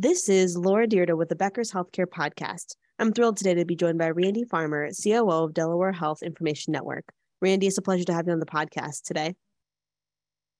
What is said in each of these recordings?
This is Laura Dyrda with the Becker's Healthcare Podcast. I'm thrilled today to be joined by Randy Farmer, COO of Delaware Health Information Network. Randy, it's a pleasure to have you on the podcast today.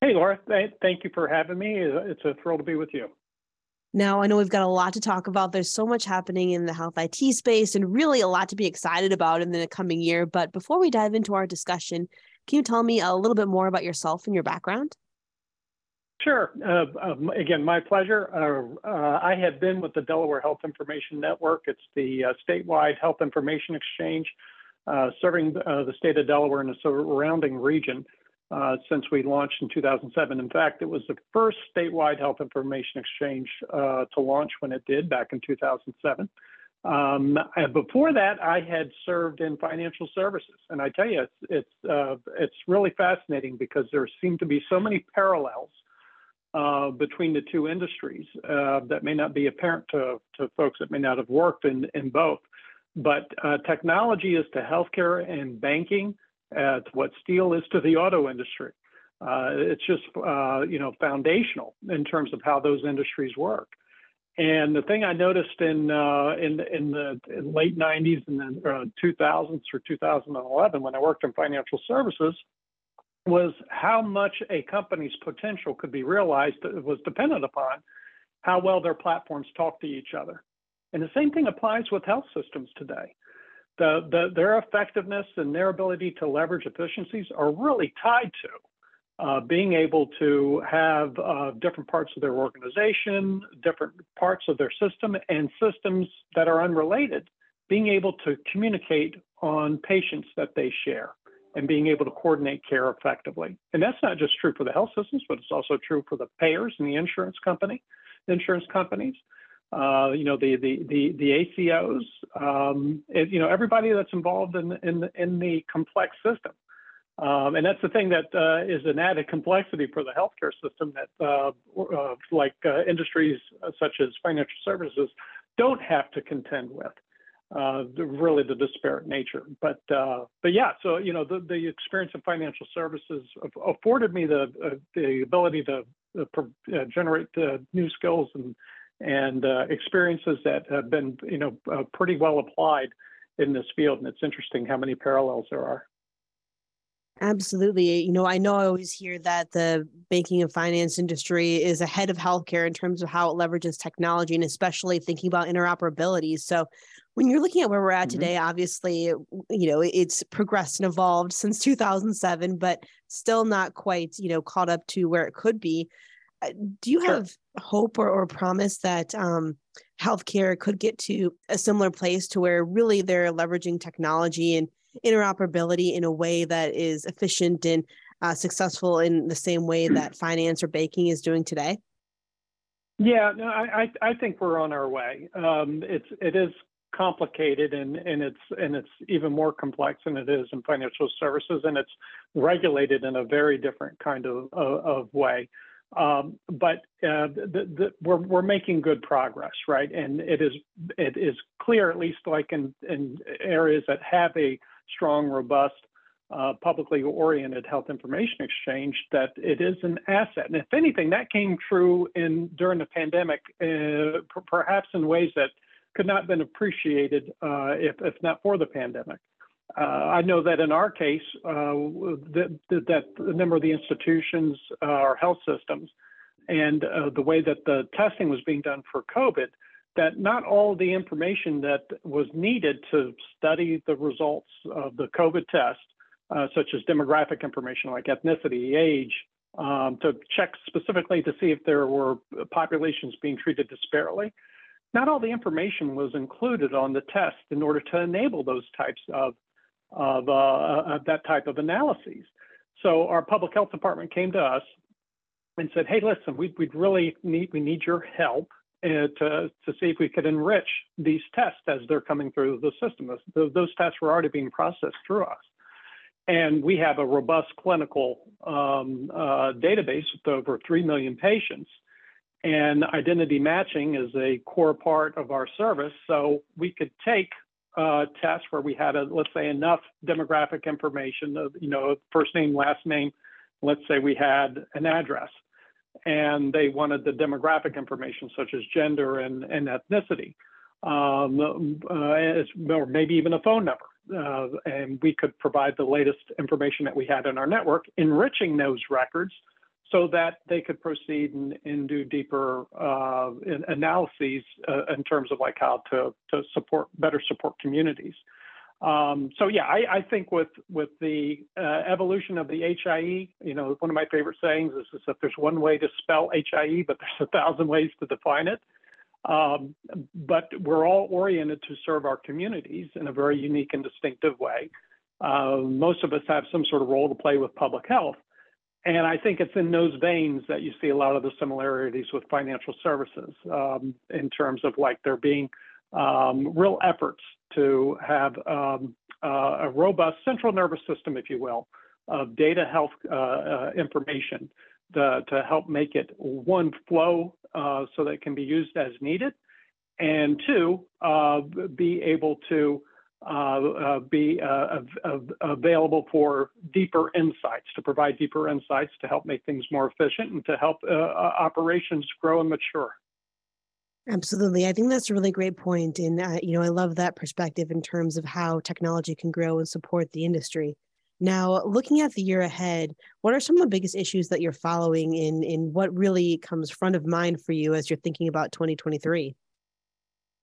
Hey, Laura. Thank you for having me. It's a thrill to be with you. Now, I know we've got a lot to talk about. There's so much happening in the health IT space and really a lot to be excited about in the coming year. But before we dive into our discussion, can you tell me a little bit more about yourself and your background? Sure. Uh, um, again, my pleasure. Uh, uh, I have been with the Delaware Health Information Network. It's the uh, statewide health information exchange uh, serving uh, the state of Delaware and the surrounding region since we launched in 2007. In fact, it was the first statewide health information exchange to launch when it did back in 2007. Um, before that, I had served in financial services, and I tell you, it's it's it's really fascinating because there seem to be so many parallels uh, between the two industries uh, that may not be apparent to, to folks that may not have worked in, in both. But uh, technology is to healthcare and banking uh, to what steel is to the auto industry. Uh, it's just uh, you know foundational in terms of how those industries work. And the thing I noticed in in in the in late 90s and then 2000s or 2011 when I worked in financial services was how much a company's potential could be realized was dependent upon how well their platforms talk to each other. And the same thing applies with health systems today. The, the, their effectiveness and their ability to leverage efficiencies are really tied to uh, being able to have uh, different parts of their organization, different parts of their system, and systems that are unrelated, being able to communicate on patients that they share and being able to coordinate care effectively. And that's not just true for the health systems, but it's also true for the payers and the insurance company, insurance companies. Uh, you know the the the, the ACOs, um, it, you know everybody that's involved in in in the complex system, um, and that's the thing that uh, is an added complexity for the healthcare system that uh, uh like uh, industries such as financial services don't have to contend with uh, the, really the disparate nature. But uh, but yeah, so you know the, the experience of financial services afforded me the uh, the ability to uh, generate new skills and and uh, experiences that have been you know pretty well applied in this field. And it's interesting how many parallels there are. Absolutely. You know, I know I always hear that the banking and finance industry is ahead of healthcare in terms of how it leverages technology and especially thinking about interoperability. So, when you're looking at where we're at mm-hmm. today, obviously, you know, it's progressed and evolved since 2007, but still not quite, you know, caught up to where it could be. Uh, do you sure. have hope or, or promise that um, healthcare could get to a similar place to where really they're leveraging technology and interoperability in a way that is efficient and uh, successful in the same way that finance or banking is doing today? Yeah, no, I, I think we're on our way. Um, it's it is complicated and, and it's and it's even more complex than it is in financial services and it's regulated in a very different kind of, of, of way. Um, but uh, the, the, we're, we're making good progress, right? And it is it is clear, at least like in, in areas that have a strong, robust, uh, publicly oriented health information exchange, that it is an asset. And if anything, that came true in during the pandemic, uh, p- perhaps in ways that could not have been appreciated uh, if, if not for the pandemic. Uh, I know that in our case, uh, that, that a number of the institutions, uh, our health systems, and the way that the testing was being done for COVID, that not all the information that was needed to study the results of the COVID test, uh, such as demographic information like ethnicity, age, um, to check specifically to see if there were populations being treated disparately, not all the information was included on the test in order to enable those types of, of, uh, of that type of analyses. So our public health department came to us and said, "Hey, listen, we would really need we need your help uh, to to see if we could enrich these tests as they're coming through the system. Those, those tests were already being processed through us." And we have a robust clinical um, uh, database with over 3 million patients and identity matching is a core part of our service. So we could take a test where we had, a, let's say, enough demographic information, of, you know, first name, last name. Let's say we had an address. And they wanted the demographic information such as gender and, and ethnicity, um, uh, or maybe even a phone number. Uh, and we could provide the latest information that we had in our network, enriching those records so that they could proceed and, and do deeper uh, analyses uh, in terms of like how to, to support better support communities. Um, so yeah, I, I, think with with the uh, evolution of the HIE, you know, one of my favorite sayings is, is, that there's one way to spell HIE, but there's a thousand ways to define it. Um, but we're all oriented to serve our communities in a very unique and distinctive way. Uh, most of us have some sort of role to play with public health. And I think it's in those veins that you see a lot of the similarities with financial services um, in terms of like there being um, real efforts to have um, uh, a robust central nervous system, if you will, of data health uh, uh, information to, to, help make it one flow uh, so that it can be used as needed, and two, uh, be able to be available for deeper insights, to provide deeper insights to help make things more efficient and to help operations grow and mature. Absolutely. I think that's a really great point. And, uh, you know, I love that perspective in terms of how technology can grow and support the industry. Now, looking at the year ahead, what are some of the biggest issues that you're following in, in what really comes front of mind for you as you're thinking about 2023?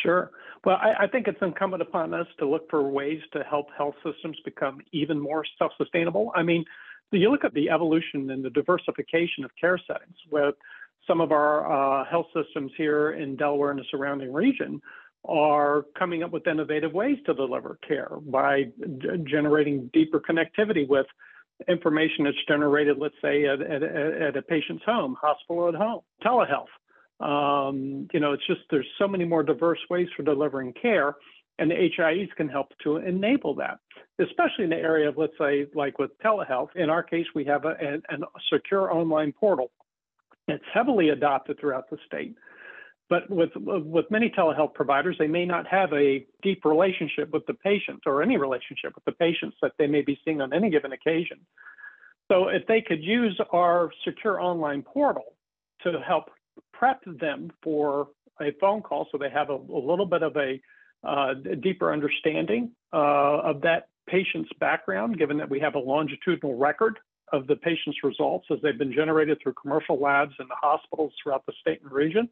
Sure. Well, I, I think it's incumbent upon us to look for ways to help health systems become even more self sustainable. I mean, you look at the evolution and the diversification of care settings, with some of our uh, health systems here in Delaware and the surrounding region are coming up with innovative ways to deliver care by generating deeper connectivity with information that's generated, let's say, at, at, at a patient's home, hospital at home, telehealth. Um, you know, it's just there's so many more diverse ways for delivering care, and the HIEs can help to enable that, especially in the area of, let's say, like with telehealth. In our case, we have a, a, a secure online portal it's heavily adopted throughout the state. But with, with many telehealth providers, they may not have a deep relationship with the patient or any relationship with the patients that they may be seeing on any given occasion. So if they could use our secure online portal to help prep them for a phone call so they have a, a little bit of a, uh, deeper understanding uh, of that patient's background, given that we have a longitudinal record of the patient's results as they've been generated through commercial labs in the hospitals throughout the state and region.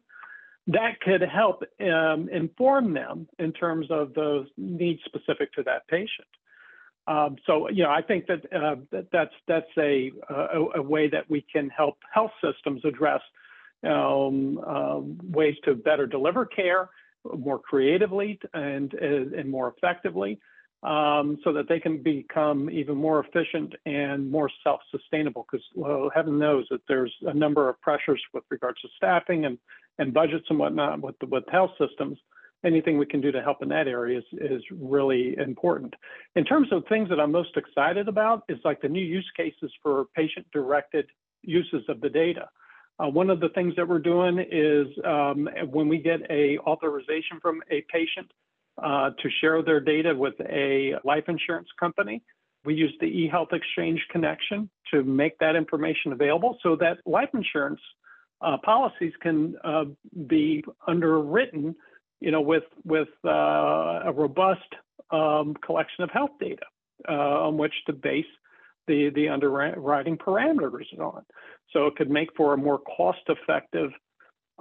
That could help um, inform them in terms of the needs specific to that patient. Um, so, you know, I think that, uh, that that's that's a, a, a way that we can help health systems address um, um, ways to better deliver care more creatively and and more effectively um, so that they can become even more efficient and more self-sustainable. Because well, heaven knows that there's a number of pressures with regards to staffing and and budgets and whatnot with the, with health systems. Anything we can do to help in that area is, is really important. In terms of things that I'm most excited about, is like the new use cases for patient-directed uses of the data. Uh, one of the things that we're doing is um, when we get a authorization from a patient uh, to share their data with a life insurance company. We use the eHealth Exchange connection to make that information available so that life insurance uh, policies can uh, be underwritten, you know, with with uh, a robust um, collection of health data uh, on which to base the the underwriting parameters on. So it could make for a more cost-effective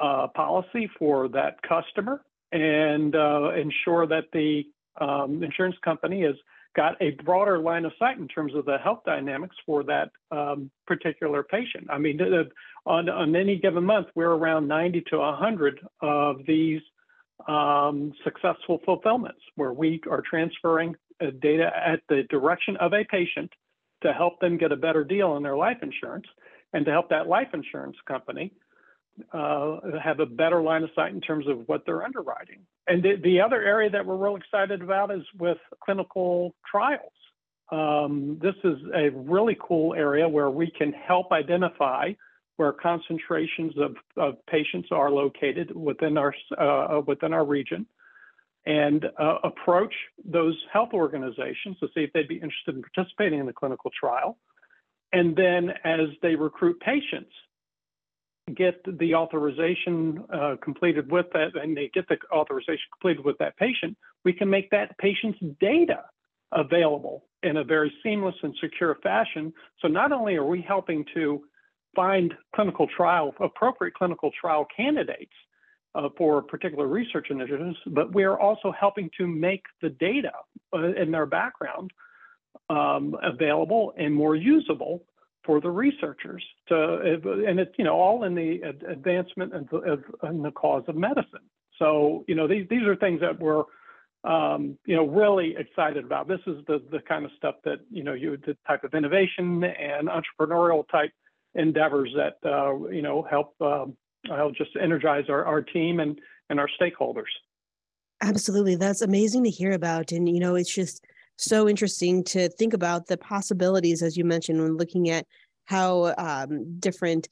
uh, policy for that customer and uh, ensure that the um, insurance company has got a broader line of sight in terms of the health dynamics for that um, particular patient. I mean, on, on any given month, we're around 90 to 100 of these um, successful fulfillments where we are transferring uh, data at the direction of a patient to help them get a better deal on their life insurance and to help that life insurance company uh, have a better line of sight in terms of what they're underwriting. And the, the other area that we're real excited about is with clinical trials. Um, this is a really cool area where we can help identify where concentrations of, of patients are located within our uh, within our region, and uh, approach those health organizations to see if they'd be interested in participating in the clinical trial. And then, as they recruit patients, get the authorization uh, completed with that, and they get the authorization completed with that patient, we can make that patient's data available in a very seamless and secure fashion. So not only are we helping to find clinical trial, appropriate clinical trial candidates uh, for particular research initiatives, but we are also helping to make the data uh, in their background um, available and more usable for the researchers. To, and it's you know all in the advancement in the cause of medicine. So you know these these are things that we're um, you know really excited about. This is the the kind of stuff that you know you the type of innovation and entrepreneurial type endeavors that uh, you know help um, help just energize our, our team and and our stakeholders. Absolutely, that's amazing to hear about, and you know it's just so interesting to think about the possibilities, as you mentioned, when looking at how um, different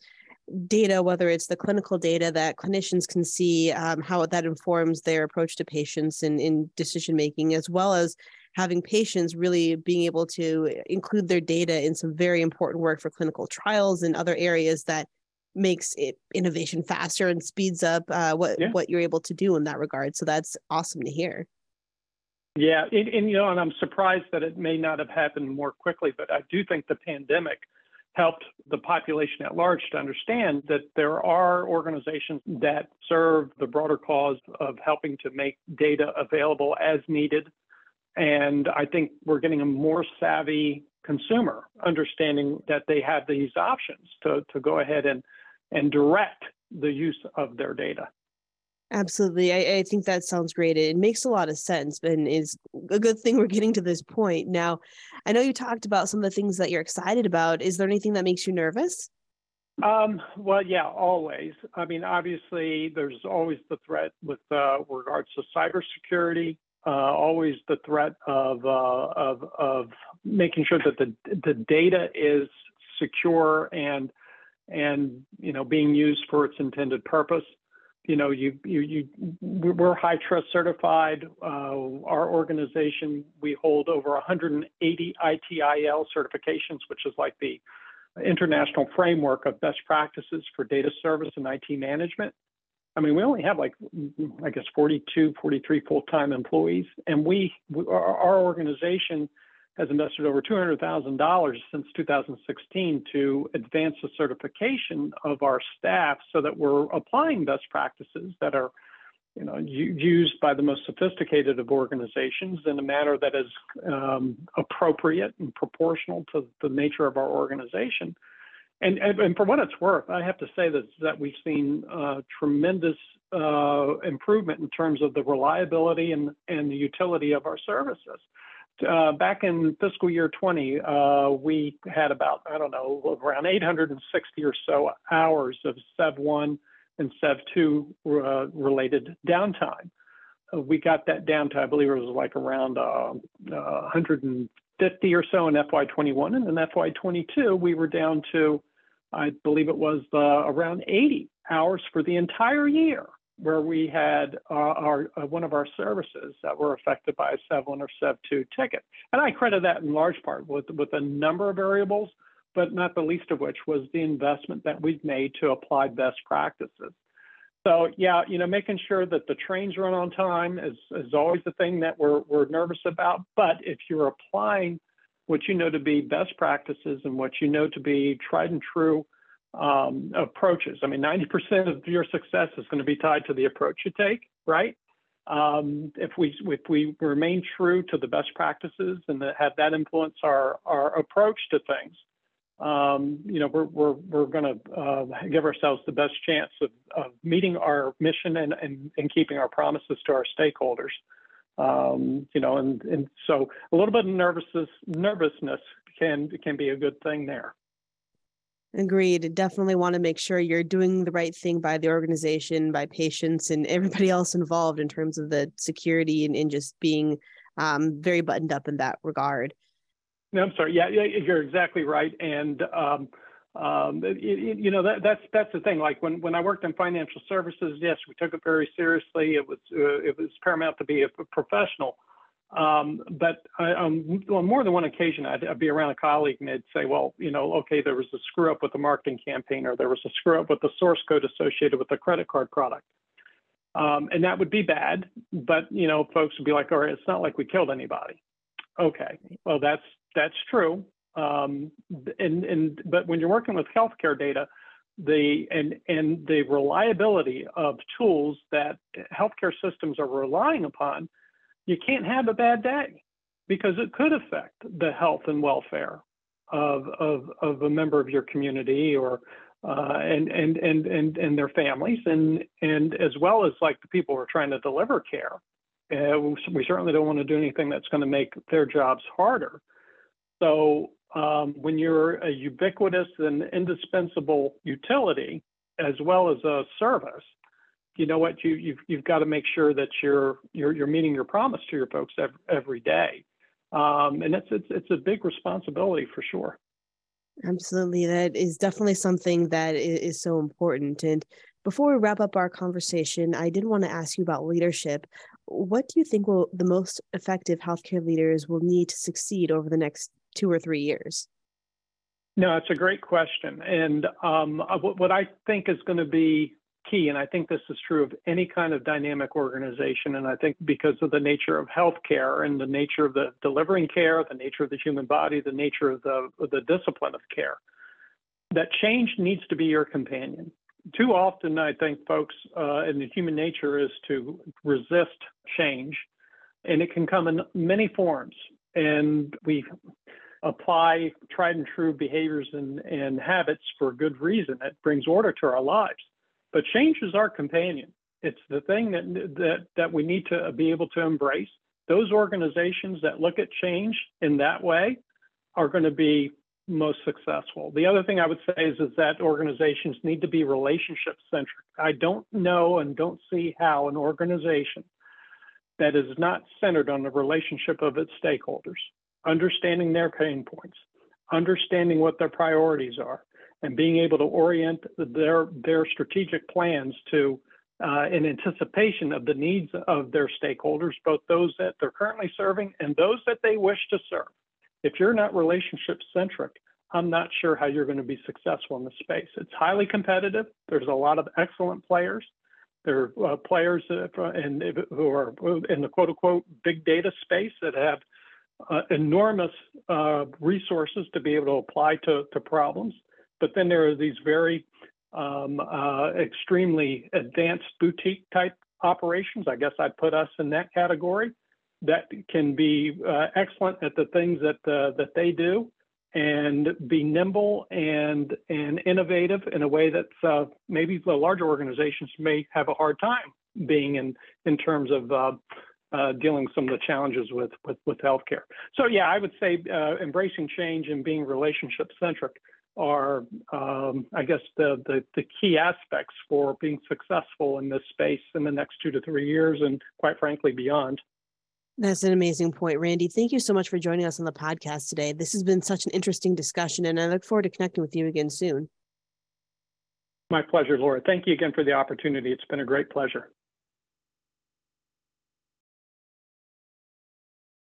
data, whether it's the clinical data that clinicians can see, um, how that informs their approach to patients and in decision making, as well as having patients really being able to include their data in some very important work for clinical trials and other areas that makes it innovation faster and speeds up uh, what yeah. what you're able to do in that regard. So that's awesome to hear. Yeah, and, and, you know, and I'm surprised that it may not have happened more quickly, but I do think the pandemic helped the population at large to understand that there are organizations that serve the broader cause of helping to make data available as needed. And I think we're getting a more savvy consumer understanding that they have these options to, to go ahead and, and direct the use of their data. Absolutely. I, I, think that sounds great. It makes a lot of sense and is a good thing we're getting to this point. Now, I know you talked about some of the things that you're excited about. Is there anything that makes you nervous? Um, well, yeah, always. I mean, obviously, there's always the threat with uh, regards to cybersecurity, uh, always the threat of, uh, of, of making sure that the, the data is secure and, and, you know, being used for its intended purpose you know, you, you, you, we're high trust certified. Uh, our organization, we hold over 180 ITIL certifications, which is like the international framework of best practices for data service and IT management. I mean, we only have like, I guess, 42, 43 full-time employees, and we, our, our organization has invested over $200,000 since 2016 to advance the certification of our staff so that we're applying best practices that are you know, used by the most sophisticated of organizations in a manner that is um, appropriate and proportional to the nature of our organization. And, and, and, for what it's worth, I have to say that, that we've seen uh, tremendous uh, improvement in terms of the reliability and, and the utility of our services uh, back in fiscal year 20, uh, we had about, I don't know, around 860 or so hours of SEV1 and SEV2 uh, related downtime. Uh, we got that down to, I believe it was like around 150 uh, or so in FY21. And in FY22, we were down to, I believe it was uh, around 80 hours for the entire year where we had uh, our uh, one of our services that were affected by a SEV1 or SEV2 ticket. And I credit that in large part with, with a number of variables, but not the least of which was the investment that we've made to apply best practices. So yeah, you know, making sure that the trains run on time is, is always the thing that we're, we're nervous about. But if you're applying what you know to be best practices and what you know to be tried and true um, approaches. I mean, 90% of your success is going to be tied to the approach you take, right? Um, if we if we remain true to the best practices and that have that influence our our approach to things, um, you know, we're we're we're going to uh, give ourselves the best chance of, of meeting our mission and, and and keeping our promises to our stakeholders. Um, you know, and and so a little bit of nervousness nervousness can can be a good thing there. Agreed. Definitely want to make sure you're doing the right thing by the organization, by patients, and everybody else involved in terms of the security and, and just being um, very buttoned up in that regard. No, I'm sorry. Yeah, yeah you're exactly right. And um, um, it, it, you know that, that's that's the thing. Like when when I worked in financial services, yes, we took it very seriously. It was uh, it was paramount to be a professional. Um, but I, um, on more than one occasion, I'd, I'd, be around a colleague and they'd say, well, you know, okay, there was a screw up with the marketing campaign or there was a screw up with the source code associated with the credit card product. Um, and that would be bad, but, you know, folks would be like, all right, it's not like we killed anybody. Okay, well, that's, that's true. Um, and, and, but when you're working with healthcare data, the and and the reliability of tools that healthcare systems are relying upon you can't have a bad day because it could affect the health and welfare of, of, of a member of your community or uh, and, and, and, and, and their families and, and as well as like the people who are trying to deliver care. Uh, we certainly don't want to do anything that's going to make their jobs harder. So um, when you're a ubiquitous and indispensable utility, as well as a service, you know what you you've you've got to make sure that you're you're you're meeting your promise to your folks every, every day, um, and it's it's it's a big responsibility for sure. Absolutely, that is definitely something that is, so important. And before we wrap up our conversation, I did want to ask you about leadership. What do you think will the most effective healthcare leaders will need to succeed over the next two or three years? No, it's a great question. And um, uh, what I think is going to be key. And I think this is true of any kind of dynamic organization. And I think because of the nature of healthcare and the nature of the delivering care, the nature of the human body, the nature of the, the discipline of care, that change needs to be your companion. Too often, I think folks uh, in the human nature is to resist change, and it can come in many forms. And we apply tried and true behaviors and, and habits for good reason. It brings order to our lives. But change is our companion. It's the thing that, that, that we need to be able to embrace. Those organizations that look at change in that way are going to be most successful. The other thing I would say is, is that organizations need to be relationship centric. I don't know and don't see how an organization that is not centered on the relationship of its stakeholders, understanding their pain points, understanding what their priorities are, and being able to orient their their strategic plans to uh, in anticipation of the needs of their stakeholders, both those that they're currently serving and those that they wish to serve. If you're not relationship centric, I'm not sure how you're going to be successful in this space. It's highly competitive. There's a lot of excellent players. There are uh, players in, who are in the quote unquote big data space that have uh, enormous uh, resources to be able to apply to, to problems. But then there are these very um, uh, extremely advanced boutique type operations. I guess I'd put us in that category that can be uh, excellent at the things that uh, that they do and be nimble and and innovative in a way that uh, maybe the larger organizations may have a hard time being in in terms of uh, uh, dealing some of the challenges with with, with healthcare. So yeah, I would say uh, embracing change and being relationship centric are, um, I guess, the, the, the key aspects for being successful in this space in the next two to three years, and quite frankly, beyond. That's an amazing point, Randy. Thank you so much for joining us on the podcast today. This has been such an interesting discussion, and I look forward to connecting with you again soon. My pleasure, Laura. Thank you again for the opportunity. It's been a great pleasure.